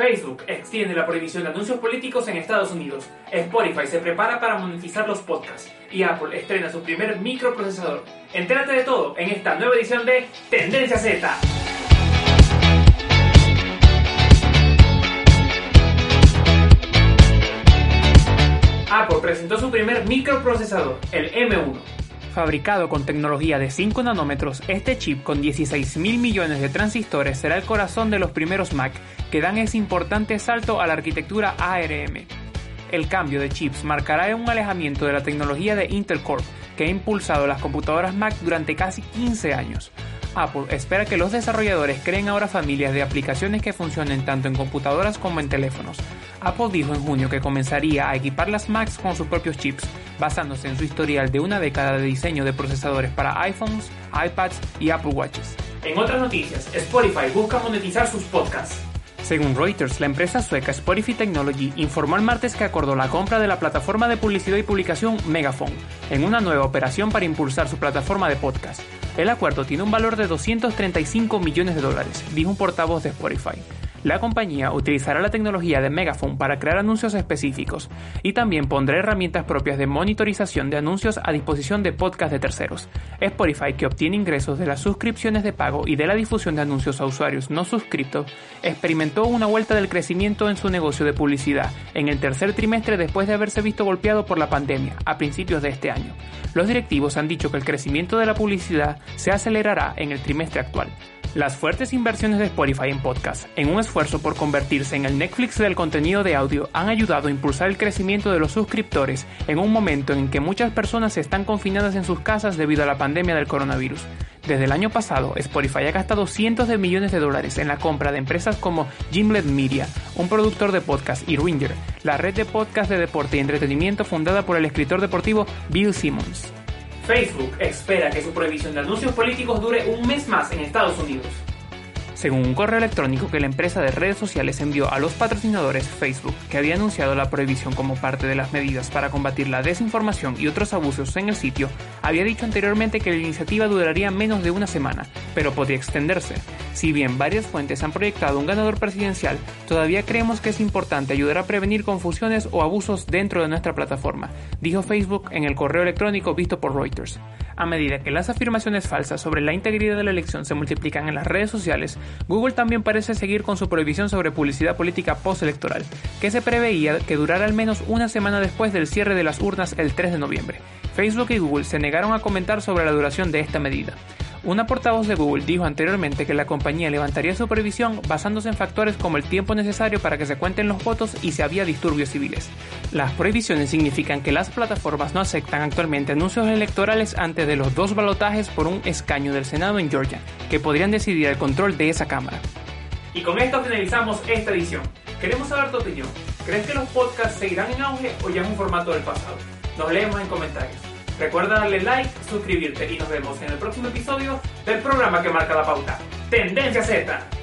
Facebook extiende la prohibición de anuncios políticos en Estados Unidos. Spotify se prepara para monetizar los podcasts. Y Apple estrena su primer microprocesador. Entérate de todo en esta nueva edición de Tendencia Z. Apple presentó su primer microprocesador, el M1. Fabricado con tecnología de 5 nanómetros, este chip con 16 mil millones de transistores será el corazón de los primeros Mac que dan ese importante salto a la arquitectura ARM. El cambio de chips marcará un alejamiento de la tecnología de Intel Corp, que ha impulsado las computadoras Mac durante casi 15 años. Apple espera que los desarrolladores creen ahora familias de aplicaciones que funcionen tanto en computadoras como en teléfonos. Apple dijo en junio que comenzaría a equipar las Macs con sus propios chips, basándose en su historial de una década de diseño de procesadores para iPhones, iPads y Apple Watches. En otras noticias, Spotify busca monetizar sus podcasts. Según Reuters, la empresa sueca Spotify Technology informó el martes que acordó la compra de la plataforma de publicidad y publicación Megaphone, en una nueva operación para impulsar su plataforma de podcast. El acuerdo tiene un valor de 235 millones de dólares, dijo un portavoz de Spotify. La compañía utilizará la tecnología de Megaphone para crear anuncios específicos y también pondrá herramientas propias de monitorización de anuncios a disposición de podcast de terceros. Spotify, que obtiene ingresos de las suscripciones de pago y de la difusión de anuncios a usuarios no suscriptos, experimentó una vuelta del crecimiento en su negocio de publicidad en el tercer trimestre después de haberse visto golpeado por la pandemia a principios de este año. Los directivos han dicho que el crecimiento de la publicidad se acelerará en el trimestre actual. Las fuertes inversiones de Spotify en podcast, en un esfuerzo por convertirse en el Netflix del contenido de audio, han ayudado a impulsar el crecimiento de los suscriptores en un momento en que muchas personas están confinadas en sus casas debido a la pandemia del coronavirus. Desde el año pasado, Spotify ha gastado cientos de millones de dólares en la compra de empresas como Gimlet Media, un productor de podcast, y Ringer, la red de podcast de deporte y entretenimiento fundada por el escritor deportivo Bill Simmons. Facebook espera que su prohibición de anuncios políticos dure un mes más en Estados Unidos. Según un correo electrónico que la empresa de redes sociales envió a los patrocinadores Facebook, que había anunciado la prohibición como parte de las medidas para combatir la desinformación y otros abusos en el sitio, había dicho anteriormente que la iniciativa duraría menos de una semana, pero podría extenderse. Si bien varias fuentes han proyectado un ganador presidencial, todavía creemos que es importante ayudar a prevenir confusiones o abusos dentro de nuestra plataforma, dijo Facebook en el correo electrónico visto por Reuters. A medida que las afirmaciones falsas sobre la integridad de la elección se multiplican en las redes sociales, Google también parece seguir con su prohibición sobre publicidad política postelectoral, que se preveía que durara al menos una semana después del cierre de las urnas el 3 de noviembre. Facebook y Google se negaron a comentar sobre la duración de esta medida. Una portavoz de Google dijo anteriormente que la compañía levantaría su previsión basándose en factores como el tiempo necesario para que se cuenten los votos y si había disturbios civiles. Las prohibiciones significan que las plataformas no aceptan actualmente anuncios electorales antes de los dos balotajes por un escaño del Senado en Georgia, que podrían decidir el control de esa Cámara. Y con esto finalizamos esta edición. Queremos saber tu opinión. ¿Crees que los podcasts seguirán en auge o ya es un formato del pasado? Nos leemos en comentarios. Recuerda darle like, suscribirte y nos vemos en el próximo episodio del programa que marca la pauta, Tendencia Z.